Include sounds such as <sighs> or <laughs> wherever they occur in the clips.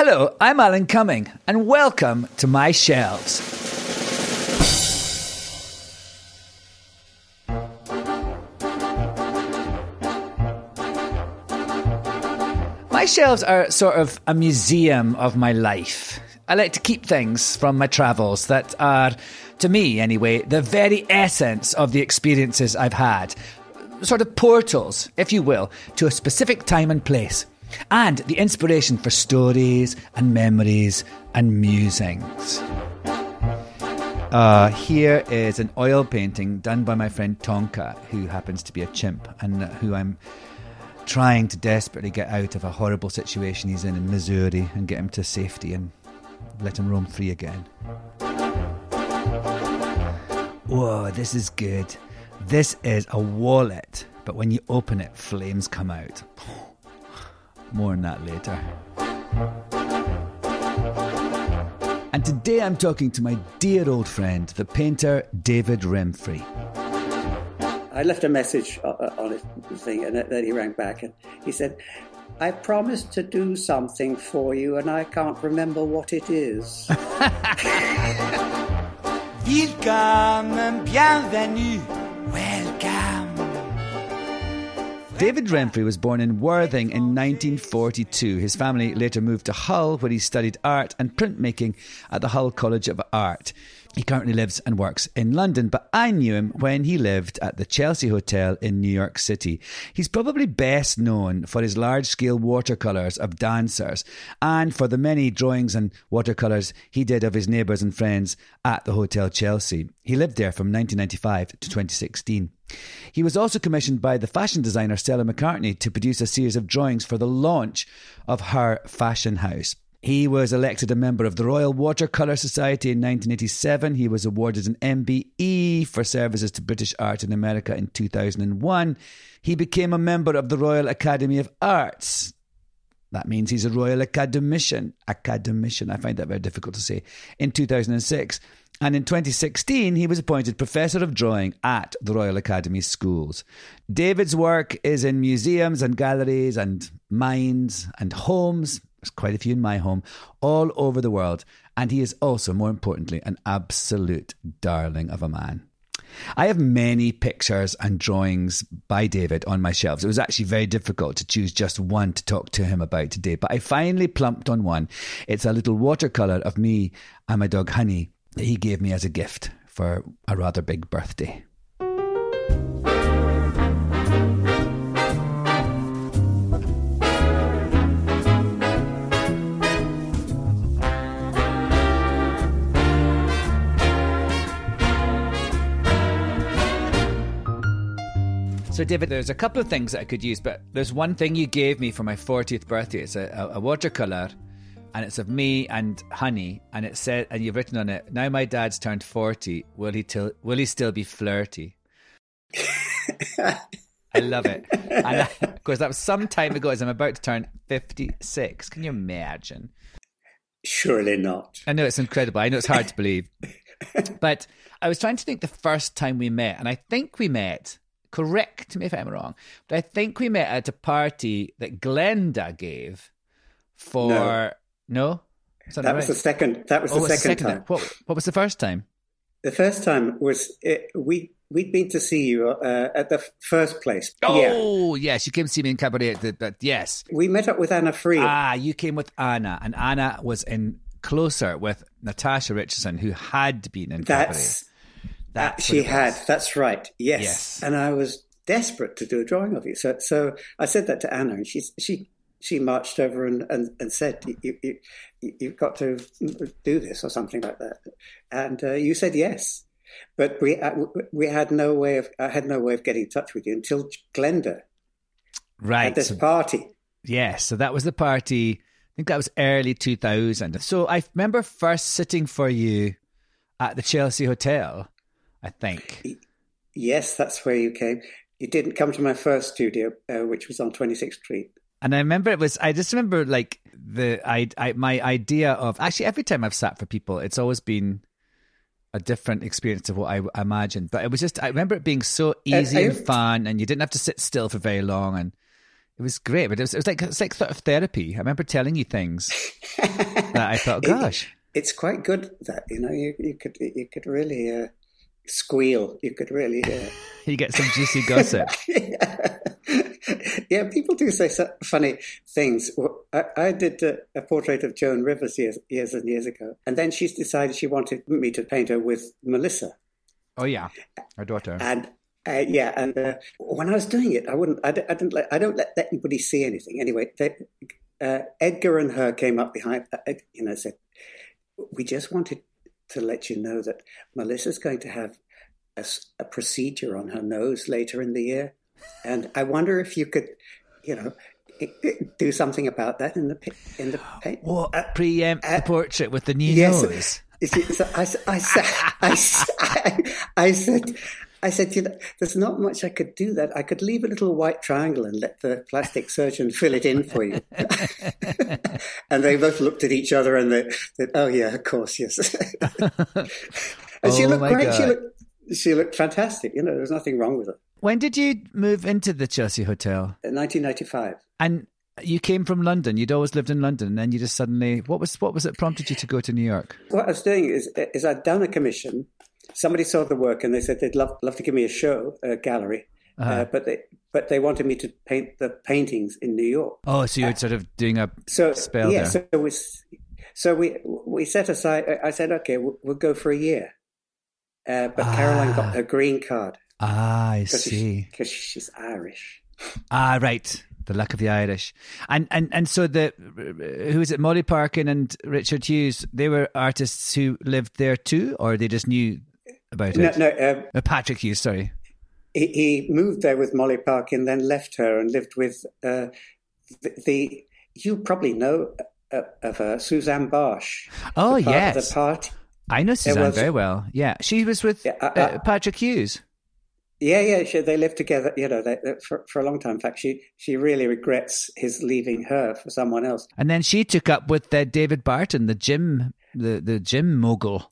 Hello, I'm Alan Cumming, and welcome to my shelves. My shelves are sort of a museum of my life. I like to keep things from my travels that are, to me anyway, the very essence of the experiences I've had. Sort of portals, if you will, to a specific time and place. And the inspiration for stories and memories and musings. Uh, here is an oil painting done by my friend Tonka, who happens to be a chimp and who I'm trying to desperately get out of a horrible situation he's in in Missouri and get him to safety and let him roam free again. Whoa, this is good. This is a wallet, but when you open it, flames come out. More on that later. And today I'm talking to my dear old friend, the painter David Remfry. I left a message uh, uh, on his thing, and then he rang back and he said, I promised to do something for you, and I can't remember what it is. <laughs> Welcome, bienvenue, David Remfry was born in Worthing in 1942. His family later moved to Hull, where he studied art and printmaking at the Hull College of Art. He currently lives and works in London, but I knew him when he lived at the Chelsea Hotel in New York City. He's probably best known for his large scale watercolours of dancers and for the many drawings and watercolours he did of his neighbours and friends at the Hotel Chelsea. He lived there from 1995 to 2016. He was also commissioned by the fashion designer Stella McCartney to produce a series of drawings for the launch of her fashion house. He was elected a member of the Royal Watercolour Society in 1987. He was awarded an MBE for services to British art in America in 2001. He became a member of the Royal Academy of Arts. That means he's a Royal Academician. Academician, I find that very difficult to say. In 2006. And in 2016, he was appointed Professor of Drawing at the Royal Academy Schools. David's work is in museums and galleries and mines and homes there's quite a few in my home, all over the world. And he is also, more importantly, an absolute darling of a man. I have many pictures and drawings by David on my shelves. It was actually very difficult to choose just one to talk to him about today, but I finally plumped on one. It's a little watercolour of me and my dog Honey that he gave me as a gift for a rather big birthday. So, David, there's a couple of things that I could use, but there's one thing you gave me for my 40th birthday. It's a, a, a watercolor, and it's of me and Honey, and it said, and you've written on it, "Now my dad's turned 40. Will he till? Will he still be flirty?" I love it, and <laughs> of course that was some time ago. As I'm about to turn 56. Can you imagine? Surely not. I know it's incredible. I know it's hard to believe, <laughs> but I was trying to think the first time we met, and I think we met correct me if I'm wrong, but I think we met at a party that Glenda gave for No. No. Is That was right? the second. That was Oh, the was second, time. What, what was the first time? The first time was it, we we'd been to see you uh, at the first place. Yeah, Oh, yes, you came to see me in cabaret. at the- But yes, we met up with Anna Friel. ah, you came with Anna, and Anna was in closer with Natasha Richardson, who had been in That's cabaret. That's she had. That's right. Yes. Yes. And I was desperate to do a drawing of you. So so I said that to Anna, and she she she marched over and and, and said, you, you, you, "You've got to do this" or something like that. And uh, you said yes. But we uh, we had no way of I had no way of getting in touch with you until Glenda right. at this so- party. Yes, so that was the party. I think that was early 2000. So I remember first sitting for you at the Chelsea Hotel, I think. Yes, that's where you came. You didn't come to my first studio, uh, which was on 26th Street. And I remember it was, I just remember like the, I, I, my idea of, actually every time I've sat for people, it's always been a different experience to what I imagined. But it was just, I remember it being so easy uh, and fun and you didn't have to sit still for very long. And it was great, but it was, it was like it's like sort of therapy. I remember telling you things <laughs> that I thought, gosh, it, it's quite good that you know you you could you could really uh, squeal. You could really uh... <laughs> you get some juicy gossip. <laughs> yeah. Yeah, people do say funny things. I, I did a, a, portrait of Joan Rivers years years and years ago, and then she's decided she wanted me to paint her with Melissa. Oh yeah, her daughter. And uh, yeah, and uh, when I was doing it, I wouldn't. I, I didn't. Let, I don't let, let anybody see anything. Anyway, they, uh, Edgar and her came up behind. Uh, you know, said, "We just wanted to let you know that Melissa's going to have a, a procedure on her nose later in the year, and I wonder if you could, you know." Do something about that in the in the paint. What uh, preempt the portrait with the new yes, nose? So I, I, I, I, I, said, I said, you know, there's not much I could do that. I could leave a little white triangle and let the plastic surgeon fill it in for you. <laughs> and they both looked at each other and they said, oh, yeah, of course, yes. <laughs> and oh she looked great. She looked, she looked fantastic. You know, there was nothing wrong with her. When did you move into the Chelsea Hotel? In 1995. And you came from London. You'd always lived in London, and then you just suddenly what was what was it prompted you to go to New York? What I was doing is is I'd done a commission somebody saw the work and they said they'd love, love to give me a show, a gallery. Uh-huh. Uh, but they but they wanted me to paint the paintings in New York. Oh, so you were uh, sort of doing a so, spell yeah, there. So we so we we set aside. I said, okay, we'll, we'll go for a year. Uh, but ah. Caroline got her green card. Ah, I see. Because she's Irish. Ah, right. The luck of the Irish, and and and so the who is it? Molly Parkin and Richard Hughes. They were artists who lived there too, or they just knew about no, it? No, um, uh, Patrick Hughes, sorry. He, he, moved there with Molly Parkin, then left her and lived with uh, the, the, You probably know uh, of her, Susanne Bartsch. Oh, yes. The party. I know Susanne was, very well. Yeah, she was with yeah, uh, uh, Patrick Hughes. Yeah, yeah, she, they lived together. You know, they, for for a long time. In fact, she she really regrets his leaving her for someone else. And then she took up with uh, David Barton, the gym, the the gym mogul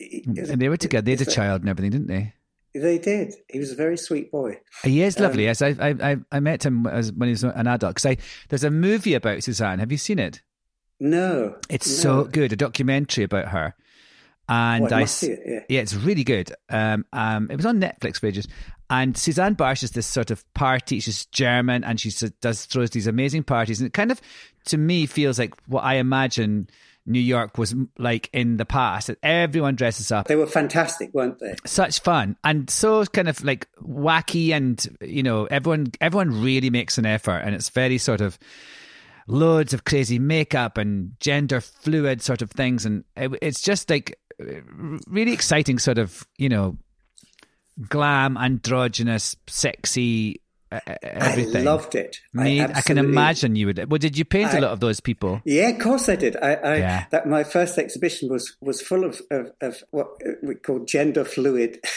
and they were together. They had a child and everything, didn't they? They did. He was a very sweet boy. He is lovely. Um, yes, I, I I met him as when he was an adult. Because there's a movie about Susanne. Have you seen it? No. It's no. so good. A documentary about her. And I see it, yeah. yeah, it's really good. Um, um, it was on Netflix for ages. And Susanne Bartsch is this sort of party. She's German, and she does throws these amazing parties, and it kind of, to me, feels like what I imagine New York was like in the past. Everyone dresses up. They were fantastic, weren't they? Such fun and so kind of like wacky, and you know, everyone everyone really makes an effort, and it's very sort of loads of crazy makeup and gender fluid sort of things, and it, it's just like really exciting, sort of you know, glam, androgynous, sexy uh, uh, everything. I loved it. I, I, can imagine you would. Well, did you paint I, a lot of those people? Yeah, of course I did. I, I yeah. that my first exhibition was was full of of, of what we call gender fluid. <laughs>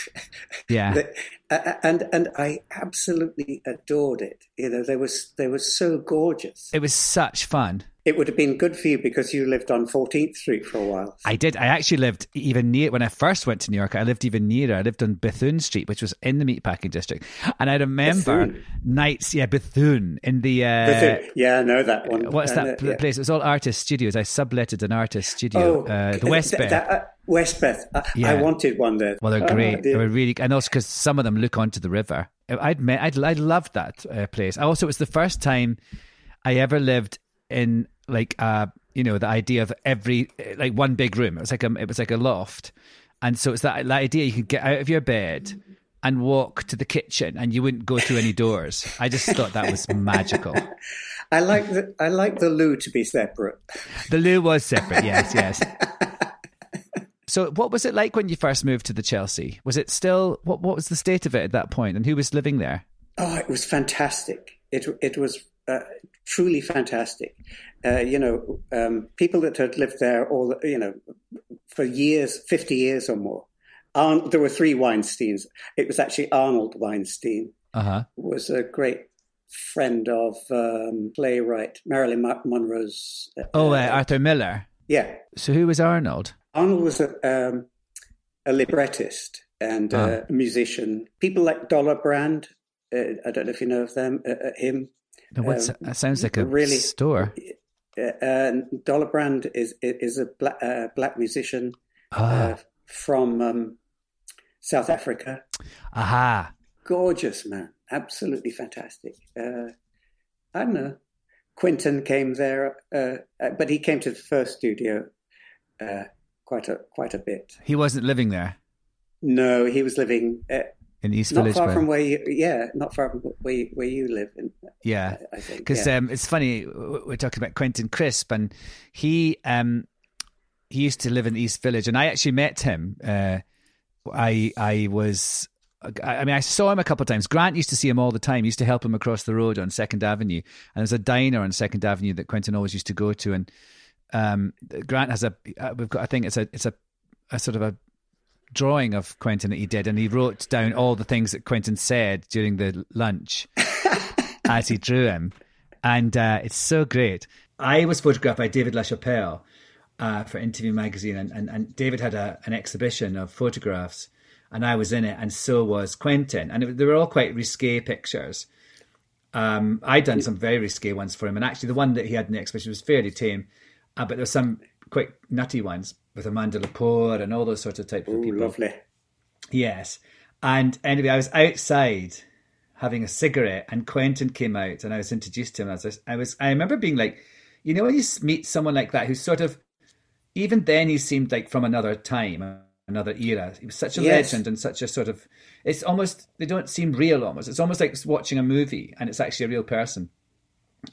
Yeah, the, uh, uh, and and I absolutely adored it. You know, they was they were so gorgeous. It was such fun. It would have been good for you because you lived on 14th Street for a while. I did. I actually lived even near, when I first went to New York, I lived even nearer. I lived on Bethune Street, which was in the meatpacking district. And I remember Bethune. nights, yeah, Bethune, in the. Uh, Bethune. Yeah, I know that one. What's that uh, yeah. place? It was all artist studios. I subletted an artist studio, oh, uh, the Westbeth. Th- uh, Westbeth. I, yeah. I wanted one there. Well, they're great. Oh, they were really, and also because some of them look onto the river. I'd, met, I'd, I loved that uh, place. Also, it was the first time I ever lived in like uh you know the idea of every like one big room. It was like a it was like a loft, and so it's that, that idea you could get out of your bed and walk to the kitchen and you wouldn't go through any doors. I just thought that was magical. <laughs> I like the I like the loo to be separate. The loo was separate. Yes, yes. So, what was it like when you first moved to the Chelsea? Was it still what? What was the state of it at that point, and who was living there? Oh, it was fantastic. It it was uh, truly fantastic. Uh, you know, um, people that had lived there all you know for years, fifty years or more. Arn- there were three Weinsteins. It was actually Arnold Weinstein Uh-huh. was a great friend of um, playwright Marilyn Mon- Monroe's. uh, Oh, uh, Arthur Miller. yeah, So who was Arnold? Arnold was a, um, a librettist and uh, a musician. People like Dollar Brand. Uh, I don't know if you know of them. Uh, uh, him. No, What's, Um, that sounds like a really- store. Uh, Dollar Brand is is a black, uh, black musician Ah, uh, from um, South Africa. aha. Gorgeous man, absolutely fantastic. Uh, I don't know. Quentin came there, uh, uh, but he came to the first studio uh, quite a quite a bit. He wasn't living there No, he was living uh, in East not Village. far but- from where you, yeah, not far from where you, where you live. In, yeah. Because yeah. um, it's funny we're talking about Quentin Crisp, and he um, he used to live in East Village, and I actually met him. Uh, I I was. I I mean, I saw him a couple of times. Grant used to see him all the time. He used to help him across the road on Second Avenue, and there's a diner on Second Avenue that Quentin always used to go to. And um, Grant has a, uh, we've got, I think it's a, it's a, a sort of a drawing of Quentin that he did, and he wrote down all the things that Quentin said during the lunch <laughs> as he drew him, and uh, it's so great. I was photographed by David LaChapelle uh, for Interview magazine, and, and, and David had a, an exhibition of photographs, and I was in it, and so was Quentin, and it, they were all quite risque pictures. Um, I'd done some very risque ones for him, and actually the one that he had in the exhibition was fairly tame, uh, but there were some quite nutty ones with Amanda Lepore and all those sorts of types of Ooh, people. lovely. Yes. And anyway, I was outside having a cigarette, and Quentin came out, and I was introduced to him. I was, I was, I remember being like, you know, when you meet someone like that who's sort of, even then, he seemed like from another time, another era. He was such a Yes. legend and such a sort of. It's almost they don't seem real. Almost, it's almost like watching a movie, and it's actually a real person.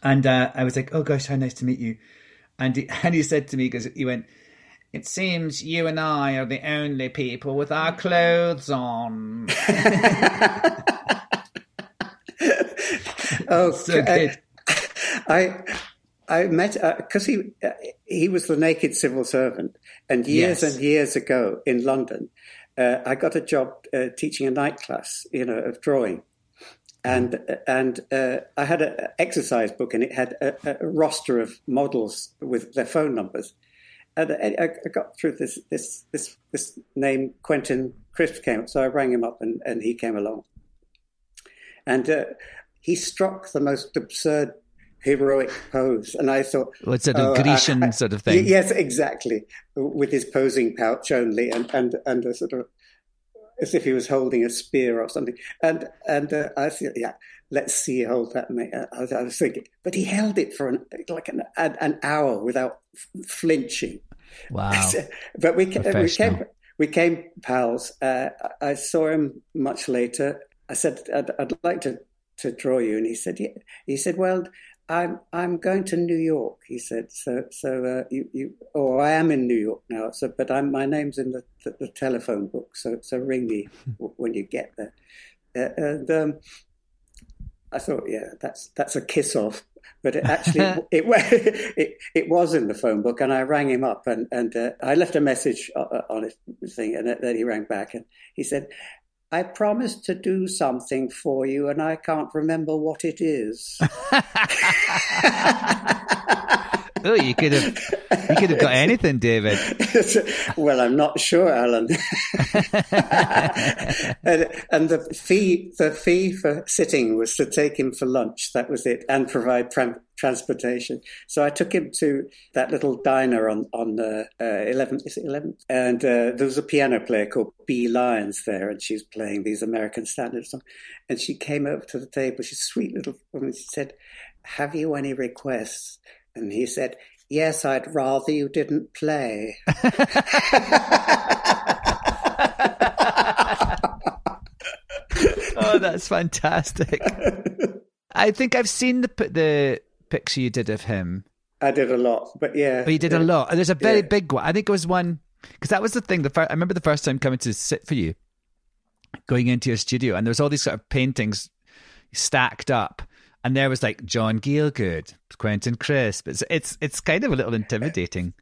And uh, I was like, "Oh gosh, how nice to meet you." And he, <laughs> and he said to me because he went, "It seems you and I are the only people with our clothes on." <laughs> Oh, so uh, good. I I met because he uh, he was the naked civil servant, and years Yes. and years ago in London, uh, I got a job uh, teaching a night class, you know, of drawing, and and uh, I had an exercise book, and it had a, a roster of models with their phone numbers, and I, I got through this this this this name Quentin Crisp came, up, so I rang him up, and and he came along, and uh, he struck the most absurd heroic pose, and I thought, What's it, a oh, I- Grecian I- <laughs> sort of thing? Yes, exactly, with his posing pouch only, and and and a sort of as if he was holding a spear or something. And and uh, I said, yeah, let's see you hold that. mate. I, was- I was thinking, but he held it for an, like an an, an hour without flinching. Wow. <laughs> but we we came we came pals. Uh, I I saw him much later. I said, I'd, I'd like to, to draw you, and he said, yeah. He said, well, I'm I'm going to New York. He said, so so uh, you you or I am in New York now. So, but I'm my name's in the the, the telephone book. So so ring me <laughs> when you get there. Uh, and um, I thought, yeah, that's that's a kiss off. But it actually, <laughs> it, <laughs> it it was in the phone book, and I rang him up, and and uh, I left a message on his thing, and then he rang back, and he said, "I promised to do something for you, and I can't remember what it is." <laughs> oh, you could have, you could have got anything, David. well, I'm not sure, Alan. <laughs> and, and the fee, the fee for sitting was to take him for lunch. That was it, and provide tram- transportation. So I took him to that little diner on on uh, uh, 11th, is it 11th? And uh, there was a piano player called B. Lyons there, and she was playing these American standard songs. And she came over to the table. She's a sweet little woman. She said, "Have you any requests?" And he said, Yes, I'd rather you didn't play. <laughs> <laughs> Oh, that's fantastic. <laughs> I think I've seen the the picture you did of him. I did a lot, but yeah. But you did a lot. And There's a very Yeah. big one. I think it was one because that was the thing. The first, I remember the first time coming to sit for you, going into your studio, and there was all these sort of paintings stacked up, and there was like John Gielgud, Quentin Crisp. It's it's it's kind of a little intimidating.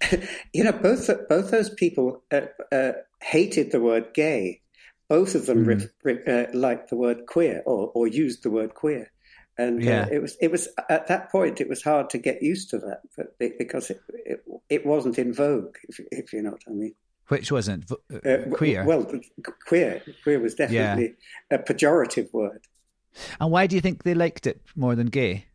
<laughs> you know, both both those people uh, uh, hated the word gay. Both of them mm. uh, liked the word queer or, or used the word queer, and uh, it was it was at that point it was hard to get used to that but because it it, it wasn't in vogue, if, if you know what I mean. Which wasn't uh, queer. Well, queer queer was definitely yeah. a pejorative word. And why do you think they liked it more than gay?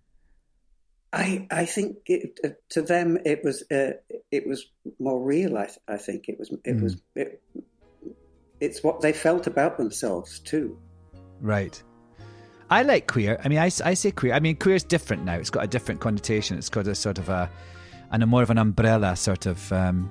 I I think it, uh, to them it was uh, it was more real. I, I think it was it mm. was it, it's what they felt about themselves too. Right. I like queer. I mean, I, I say queer. I mean, queer is different now. It's got a different connotation. It's got a sort of a and a more of an umbrella sort of um,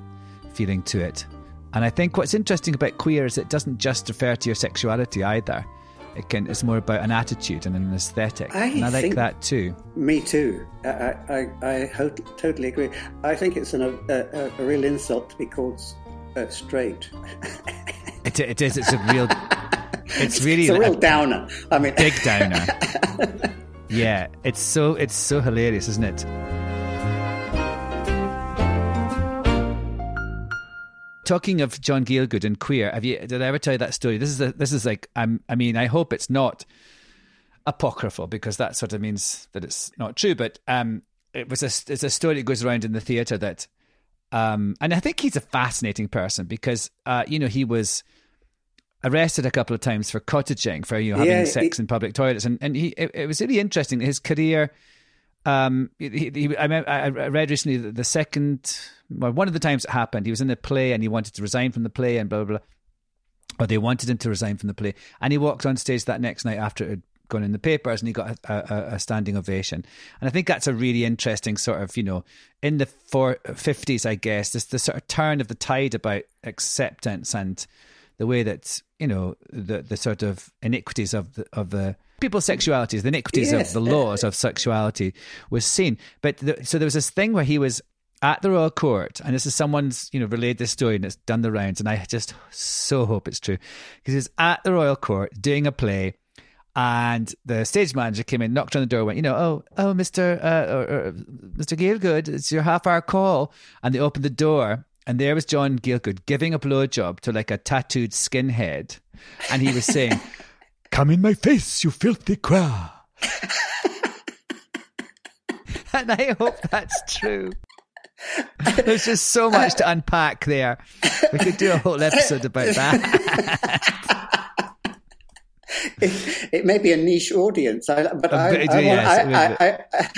feeling to it. And I think what's interesting about queer is it doesn't just refer to your sexuality either. It can. It's more about an attitude and an aesthetic. I and I like that too. Me too. I I, I totally agree. I think it's an, a, a, a real insult to be called uh, straight. it, it is. It's a real. <laughs> It's really it's a real a, downer. I mean, big downer. <laughs> yeah, it's so it's so hilarious, isn't it? talking of John Gielgud and queer, have you? Did I ever tell you that story? This is a, this is like I'm, I mean, I hope it's not apocryphal because that sort of means that it's not true. But um, it was a it's a story that goes around in the theatre that, um, and I think he's a fascinating person because uh, you know he was arrested a couple of times for cottaging for you know having yeah, sex in public toilets and and he it, it was really interesting his career um, he, he, I, I, read recently that the second, well, one of the times it happened, he was in a play and he wanted to resign from the play and blah, blah, blah. Or they wanted him to resign from the play. And he walked on stage that next night after it had gone in the papers and he got a, a, a standing ovation. And I think that's a really interesting sort of, you know, in the four, 50s, I guess, this the sort of turn of the tide about acceptance and the way that, you know, the, the sort of iniquities of the, of the, people's sexualities, the iniquities yes. of the laws of sexuality was seen. But the, so there was this thing where he was at the royal court, and this is someone's you know relayed this story and it's done the rounds, and I just so hope it's true because he's at the royal court doing a play. And the stage manager came in, knocked on the door, went, you know, oh, oh, Mister, uh, or, or, Mister Gielgud, it's your half-hour call. And they opened the door, and there was John Gielgud giving a blowjob to like a tattooed skinhead, and he was saying, <laughs> Come in my face, you filthy queer. <laughs> and I hope that's true. <laughs> There's just so much to unpack there. We could do a whole episode about that. it, it, may be a niche audience, but I, I, yes, I, I,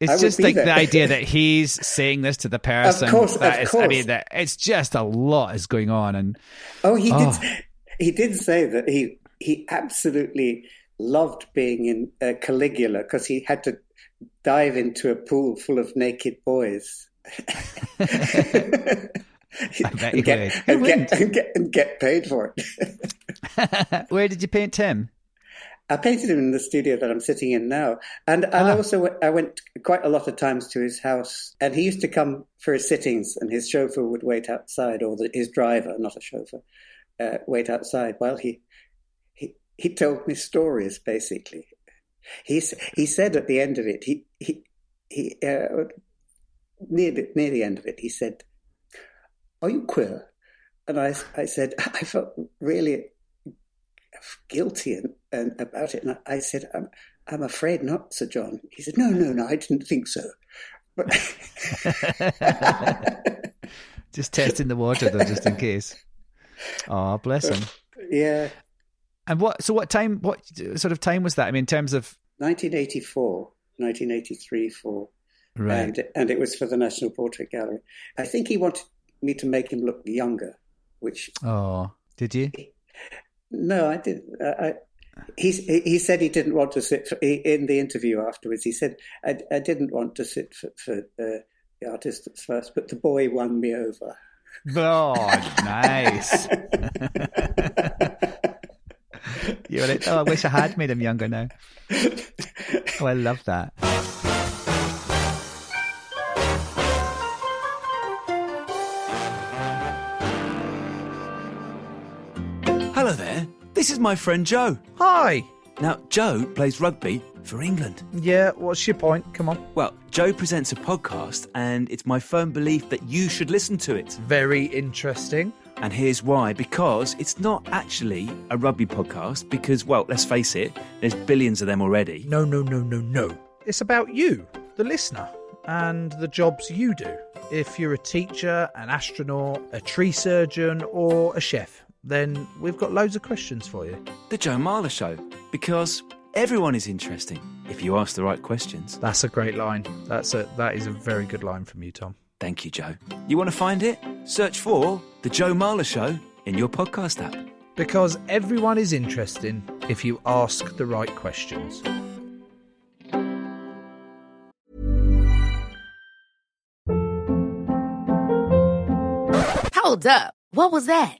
it's just like there. the idea that he's saying this to the person. Of course, of is, course. I mean, that it's just a lot is going on, and oh, he oh. did. He did say that he he absolutely loved being in uh, Caligula because he had to dive into a pool full of naked boys. <laughs> and, get, and, get, and, get, and get paid for it. <laughs> Where did you paint him? I painted him in the studio that I'm sitting in now, and and ah. also I went quite a lot of times to his house, and he used to come for his sittings, and his chauffeur would wait outside, or the, his driver, not a chauffeur, uh, wait outside while he he told me stories basically. He he said at the end of it, he he he uh, near the, near the end of it, he said, "Are you queer?" And I I said <laughs> I felt really guilty and, and about it, and I said, "I'm I'm afraid not, Sir John." He said, "No, no, no, I didn't think so." But <laughs> just testing the water though, just in case. Oh, bless him. Yeah. And what? So what time? What sort of time was that? I mean, in terms of 1984, 1983, four. Right. And, and it was for the National Portrait Gallery. I think he wanted me to make him look younger, which. Oh, did you? No, I didn't. I, he he said he didn't want to sit for, he, in the interview afterwards. He said I, I didn't want to sit for, for uh, the artist at first, but the boy won me over. Oh, <laughs> nice. <laughs> you were like, oh, I wish I had made him younger now. Oh, I love that. This is my friend Joe. Hi. Now, Joe plays rugby for England. Yeah, what's your point? Come on. Well, Joe presents a podcast, and it's my firm belief that you should listen to it. Very interesting. And here's why because it's not actually a rugby podcast, because, well, let's face it, there's billions of them already. No, no, no, no, no. It's about you, the listener, and the jobs you do. If you're a teacher, an astronaut, a tree surgeon, or a chef, then we've got loads of questions for you. The Joe Marler Show, because everyone is interesting if you ask the right questions. That's a great line. That's a that is a very good line from you, Tom. Thank you, Joe. You want to find it? Search for The Joe Marler Show in your podcast app. Because everyone is interesting if you ask the right questions. Hold up. What was that?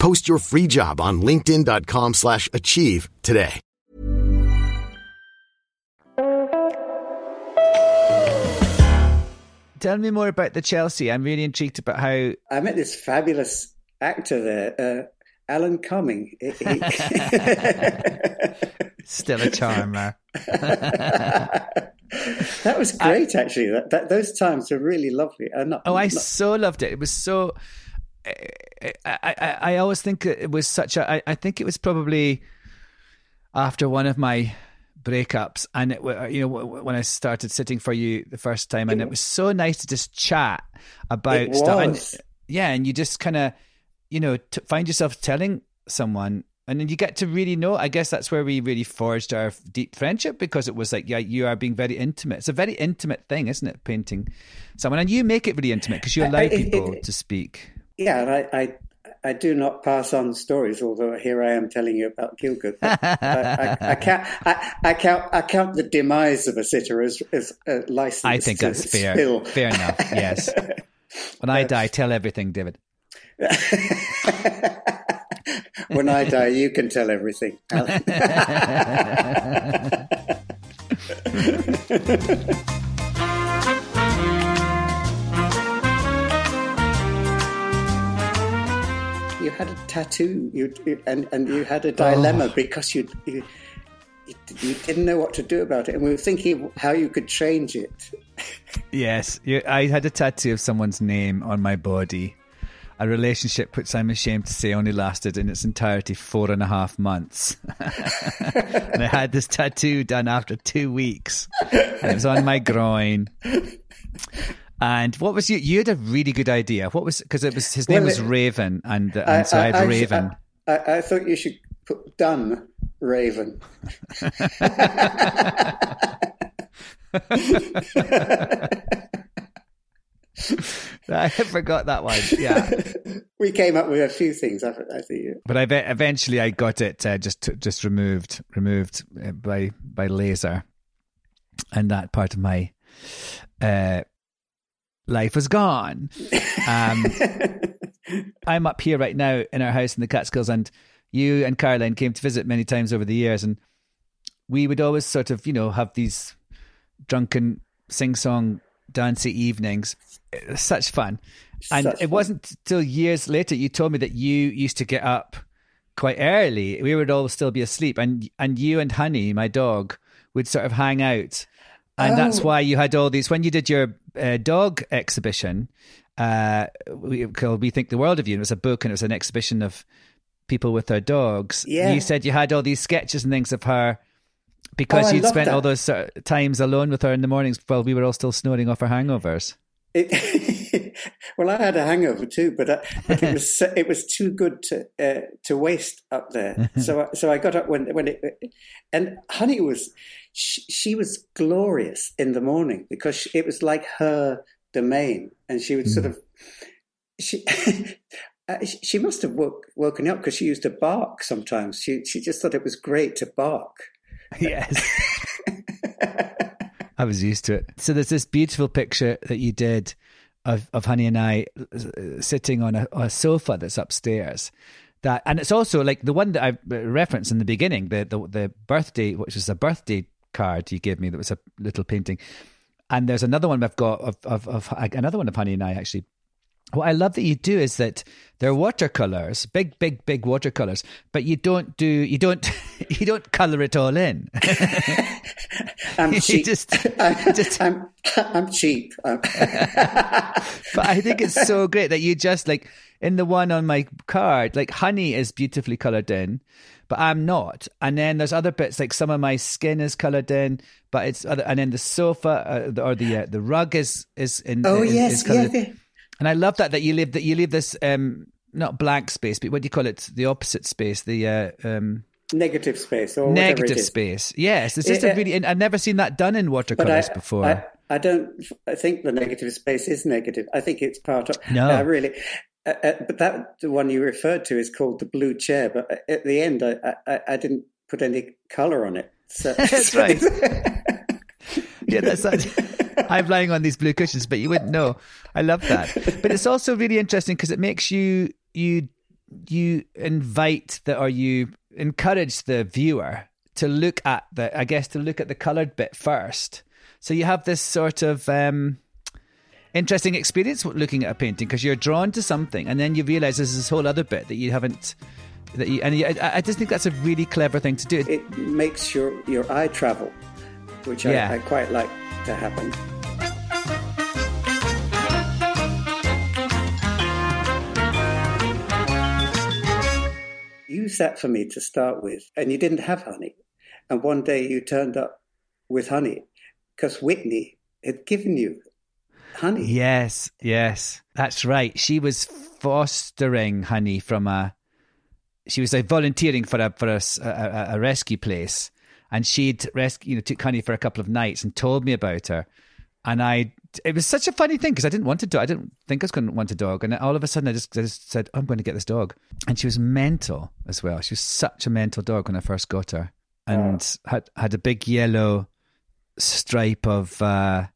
Post your free job on linkedin.com/achieve slash achieve today. Tell me more about the Chelsea. I'm really intrigued about how. I met this fabulous actor there, uh, Alan Cumming. He- he- <laughs> Still a charmer. <laughs> that was great, actually. That, that, those times were really lovely. Uh, not, Oh, I not- so loved it. It was so. I, I, I I always think it was such a. I, I think it was probably after one of my breakups, and it, you know when I started sitting for you the first time, and it was so nice to just chat about stuff. And, yeah, and you just kind of, you know, t- find yourself telling someone. And then you get to really know. I guess that's where we really forged our deep friendship because it was like, yeah, you are being very intimate. It's a very intimate thing, isn't it? Painting someone, and you make it really intimate because you allow I- it- people it- to speak. Yeah, and I, I, I do not pass on stories, although here I am telling you about Gielgud. I, I, I, <laughs> count, I, I count, I count the demise of a sitter as, as a license. I think that's fair. spill. Fair enough. Yes. <laughs> When I die, tell everything, David. <laughs> when I die, you can tell everything. You had a tattoo, you, you- and and you had a oh. dilemma Oh. because you, you you didn't know what to do about it, and we were thinking how you could change it. Yes, you, I had a tattoo of someone's name on my body. A relationship which I'm ashamed to say only lasted in its entirety four and a half months. <laughs> and I had this tattoo done after two weeks. And it was on my groin. And what was you? You had a really good idea. What was because it was his name Well, was Raven, and, and so I, had Raven. I, I, I thought you should put done Raven. <laughs> I forgot that one. Yeah, we came up with a few things. I, I think. but I ve- eventually I got it uh, just just removed removed uh, by by laser, and that part of my uh, life was gone. Um, <laughs> I'm up here right now in our house in the Catskills, and you and Caroline came to visit many times over the years, and we would always sort of, you know, have these drunken sing song dancey evenings. It was such fun. And Such it fun. wasn't till years later you told me that you used to get up quite early. We would all still be asleep, and and you and Honey, my dog, would sort of hang out, and that's Oh. why you had all these. When you did your uh, dog exhibition, uh, we called "We Think the World of You," and it was a book, and it was an exhibition of people with their dogs. Yeah. You said you had all these sketches and things of her because Oh, you'd spent all those of times alone with her in the mornings while we were all still snoring off our hangovers. It, <laughs> well, I had a hangover too, but, uh, but it was it was too good to uh, to waste up there. <laughs> So so I got up when when it and Honey was she, she was glorious in the morning because it was like her domain, and she would mm. sort of she. <laughs> Uh, she must have woke, woken up because she used to bark sometimes. She she just thought it was great to bark. <laughs> Yes. <laughs> I was used to it. So there's this beautiful picture that you did of, of Honey and I uh, sitting on a, a sofa that's upstairs. That and it's also like the one that I referenced in the beginning, the the, the birthday, which is a birthday card you gave me that was a little painting. And there's another one I've got of, of, of another one of Honey and I actually what I love that you do is that they're watercolors, big, big, big watercolors, but you don't do, you don't, <laughs> you don't color it all in. <laughs> I'm <laughs> cheap. Just, I'm, just, I'm, I'm cheap. but I think it's so great that you just like in the one on my card, like honey is beautifully colored in, but I'm not. And then there's other bits like some of my skin is colored in, but it's other, and then the sofa uh, or the uh, the rug is is in. Oh is, yes, is colored. yeah. And I love that that you leave that you leave this um not blank space, but what do you call it? The opposite space, the uh, um negative space or negative space. Yes, it's just it, a really. I've never seen that done in watercolors I, before. I, I, don't I think the negative space is negative. I think it's part of. No, uh, really. Uh, uh, but that the one you referred to is called the blue chair. But at the end, I I, I didn't put any color on it. So, <laughs> <laughs> <laughs> that's right. yeah, that's. I'm lying on these blue cushions, but you wouldn't know. I love that. But it's also really interesting because it makes you you you invite the or you encourage the viewer to look at the I guess to look at the coloured bit first. So you have this sort of um, interesting experience looking at a painting because you're drawn to something and then you realise there's this whole other bit that you haven't that you, and you, I, I, just think that's a really clever thing to do. It makes your your eye travel, which yeah. I, I quite like to happen. Use that for me to start with, and you didn't have honey. And one day you turned up with honey because Whitney had given you honey. Yes, yes, that's right. She was fostering honey from a. She was like volunteering for a for a, a, a rescue place, and she'd rescue you know took honey for a couple of nights and told me about her, and I it was such a funny thing because I didn't want to dog. I didn't think I was going to want a dog, and all of a sudden I just, I just said I'm going to get this dog, and she was mental as well. She was such a mental dog when I first got her, and had had a big yellow stripe of uh,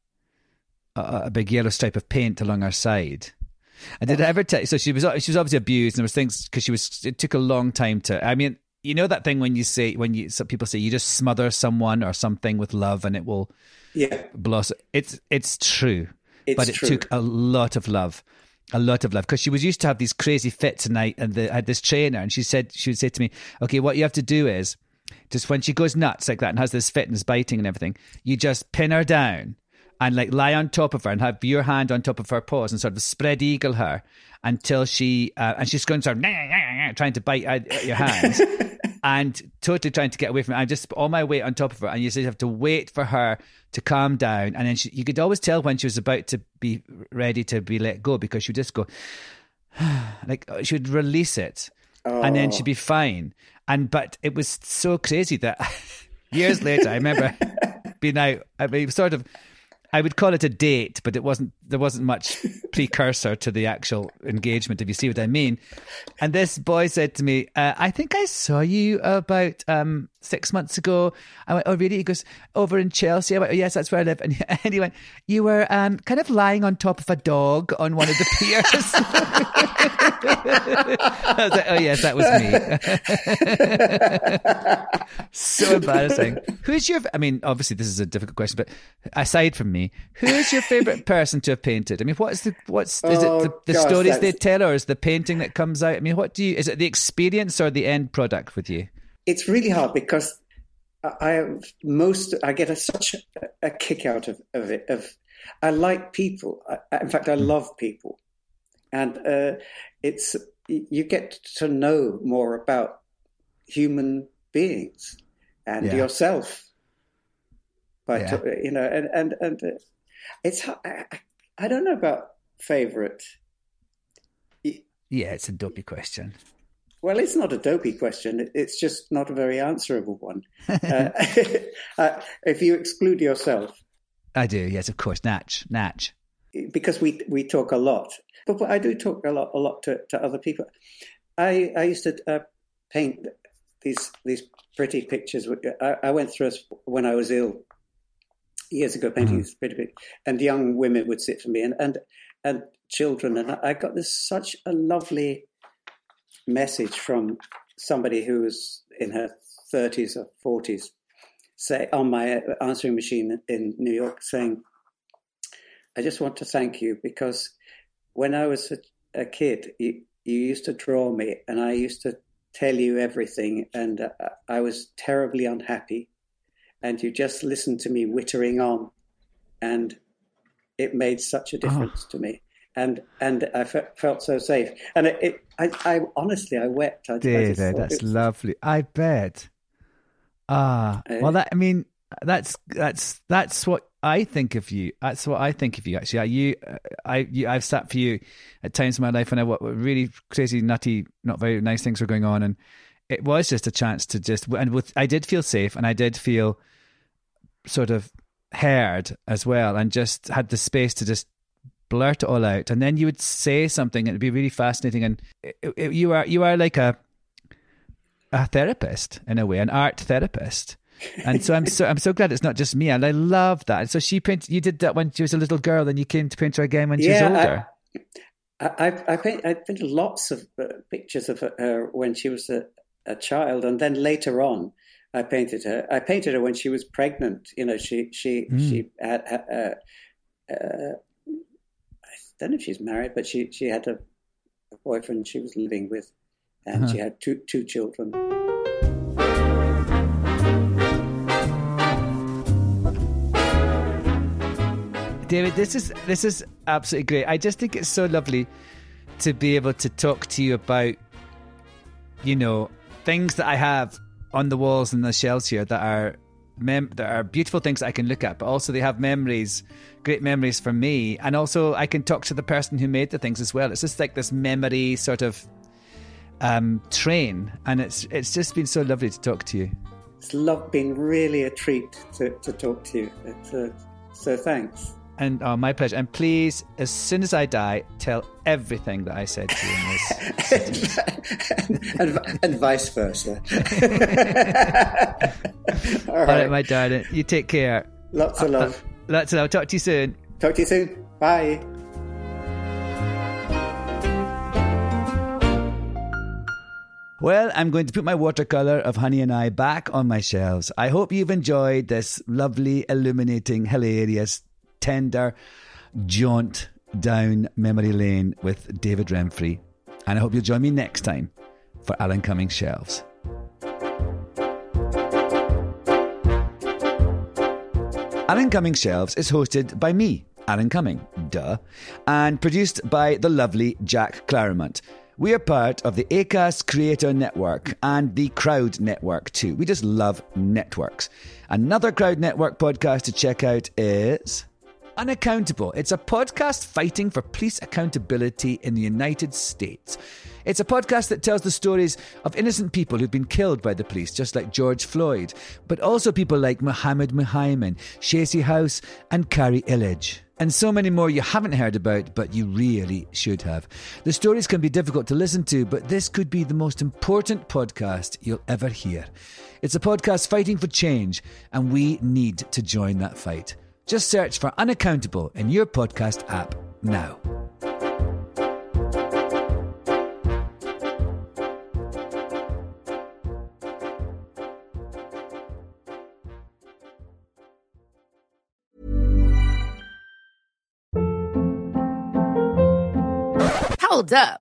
a, big yellow stripe of paint along her side. And did oh. I ever tell? So she was she was obviously abused, and there was things because she was. It took a long time to. I mean, you know that thing when you say when you some people say you just smother someone or something with love and it will yeah blossom. It's it's true, it's but it true. took a lot of love, a lot of love because she was used to have these crazy fits tonight, and the, I had this trainer, and she said she would say to me, "Okay, what you have to do is." Just when she goes nuts like that and has this fit and is biting and everything, you just pin her down and like lie on top of her and have your hand on top of her paws and sort of spread eagle her until she uh, and she's going sort of trying to bite at your hands <laughs> and totally trying to get away from it. I'm just all my weight on top of her, and you just have to wait for her to calm down. And then she, you could always tell when she was about to be ready to be let go because she would just go, <sighs> like she would release it, oh. and then she'd be fine. And but it was so crazy that <laughs> years later, I remember <laughs> being out. I mean, sort of I would call it a date, but it wasn't. There wasn't much <laughs> precursor to the actual engagement, if you see what I mean. And this boy said to me, uh, "I think I saw you about um, six months ago." I went, "Oh, really?" He goes, "Over in Chelsea." I went, oh, "Yes, that's where I live." And, <laughs> he went, "You were um, kind of lying on top of a dog on one of the piers." <laughs> I was like, "Oh yes, that was me." so embarrassing. Who's your? I mean, obviously, this is a difficult question, but aside from me who is your favorite <laughs> person to have painted? I mean, what's the what's is oh, it the, the gosh, stories they tell, or is the painting that comes out? I mean, what do you is it the experience or the end product with you? It's really hard because I most I get a, such a, a, kick out of, of it. Of I like people. I, in fact, I mm. love people, and uh, it's you get to know more about human beings and yeah. yourself but yeah. you know, and and and uh, it's I, I don't know about favorite? Yeah, it's a dopey question. Well, it's not a dopey question. It's just not a very answerable one. <laughs> uh, <laughs> uh, if you exclude yourself. I do, yes, of course. Natch, Natch. Because we we talk a lot, but, but I do talk a lot a lot to, to other people. I I used to uh, paint these these pretty pictures. I, I, went through when I was ill years ago, painting mm-hmm. pretty pictures, and young women would sit for me, and and and children, and I got this such a lovely message from somebody who was in her 30s or 40s, say on my answering machine in New York, saying, "I just want to thank you because when I was a, a kid, you, you used to draw me, and I used to tell you everything, and uh, I was terribly unhappy, and you just listened to me wittering on, and it made such a difference oh. to me." and and I felt so safe. And it, it I, I, honestly, I wept. I, David, I that's was... lovely. I bet. Ah, uh, well, that I mean, that's that's that's what I think of you. That's what I think of you. Actually, you, I, you, I've sat for you at times in my life when I what really crazy, nutty, not very nice things were going on, and it was just a chance to just and with I did feel safe, and I did feel sort of heard as well, and just had the space to just blurt it all out, and then you would say something, and it'd be really fascinating. And it, it, you are you are like a a therapist in a way, an art therapist. And so I'm so I'm so glad it's not just me, and I love that. And so she painted. You did that when she was a little girl, and you came to paint her again when she was older. I, I, I, paint, I painted lots of uh, pictures of her when she was a, a child, and then later on, I painted her. I painted her when she was pregnant. You know, she she mm. she had, uh, uh, don't know if she's married, but she she had a, a boyfriend she was living with, and uh-huh. she had two two children. David, this is this is absolutely great. I just think it's so lovely to be able to talk to you about, you know, things that I have on the walls and the shelves here that are mem- that are beautiful things I can look at, but also they have memories, great memories for me, and also I can talk to the person who made the things as well. It's just like this memory sort of um, train, and it's it's just been so lovely to talk to you. It's love, been really a treat to, to talk to you. Uh, so thanks. And oh, my pleasure. And please, as soon as I die, tell everything that I said to you in this. <laughs> and, and, and, vice versa. <laughs> All, right. All right, my darling. You take care. Lots of uh, love. Uh, lots of love. Talk to you soon. Talk to you soon. Bye. Well, I'm going to put my watercolour of Honey and I back on my shelves. I hope you've enjoyed this lovely, illuminating, hilarious tender jaunt down memory lane with David Remfry. And I hope you'll join me next time for Alan Cumming Shelves. Alan Cumming Shelves is hosted by me, Alan Cumming, duh, and produced by the lovely Jack Claremont. We are part of the ACAST Creator Network and the Crowd Network too. We just love networks. Another Crowd Network podcast to check out is Unaccountable. It's a podcast fighting for police accountability in the United States. It's a podcast that tells the stories of innocent people who've been killed by the police, just like George Floyd, but also people like Muhammad Muhaymin, Shacey House, and Carrie Illich. And so many more you haven't heard about, but you really should have. The stories can be difficult to listen to, but this could be the most important podcast you'll ever hear. It's a podcast fighting for change, and we need to join that fight. Just search for Unaccountable in your podcast app now. Hold up.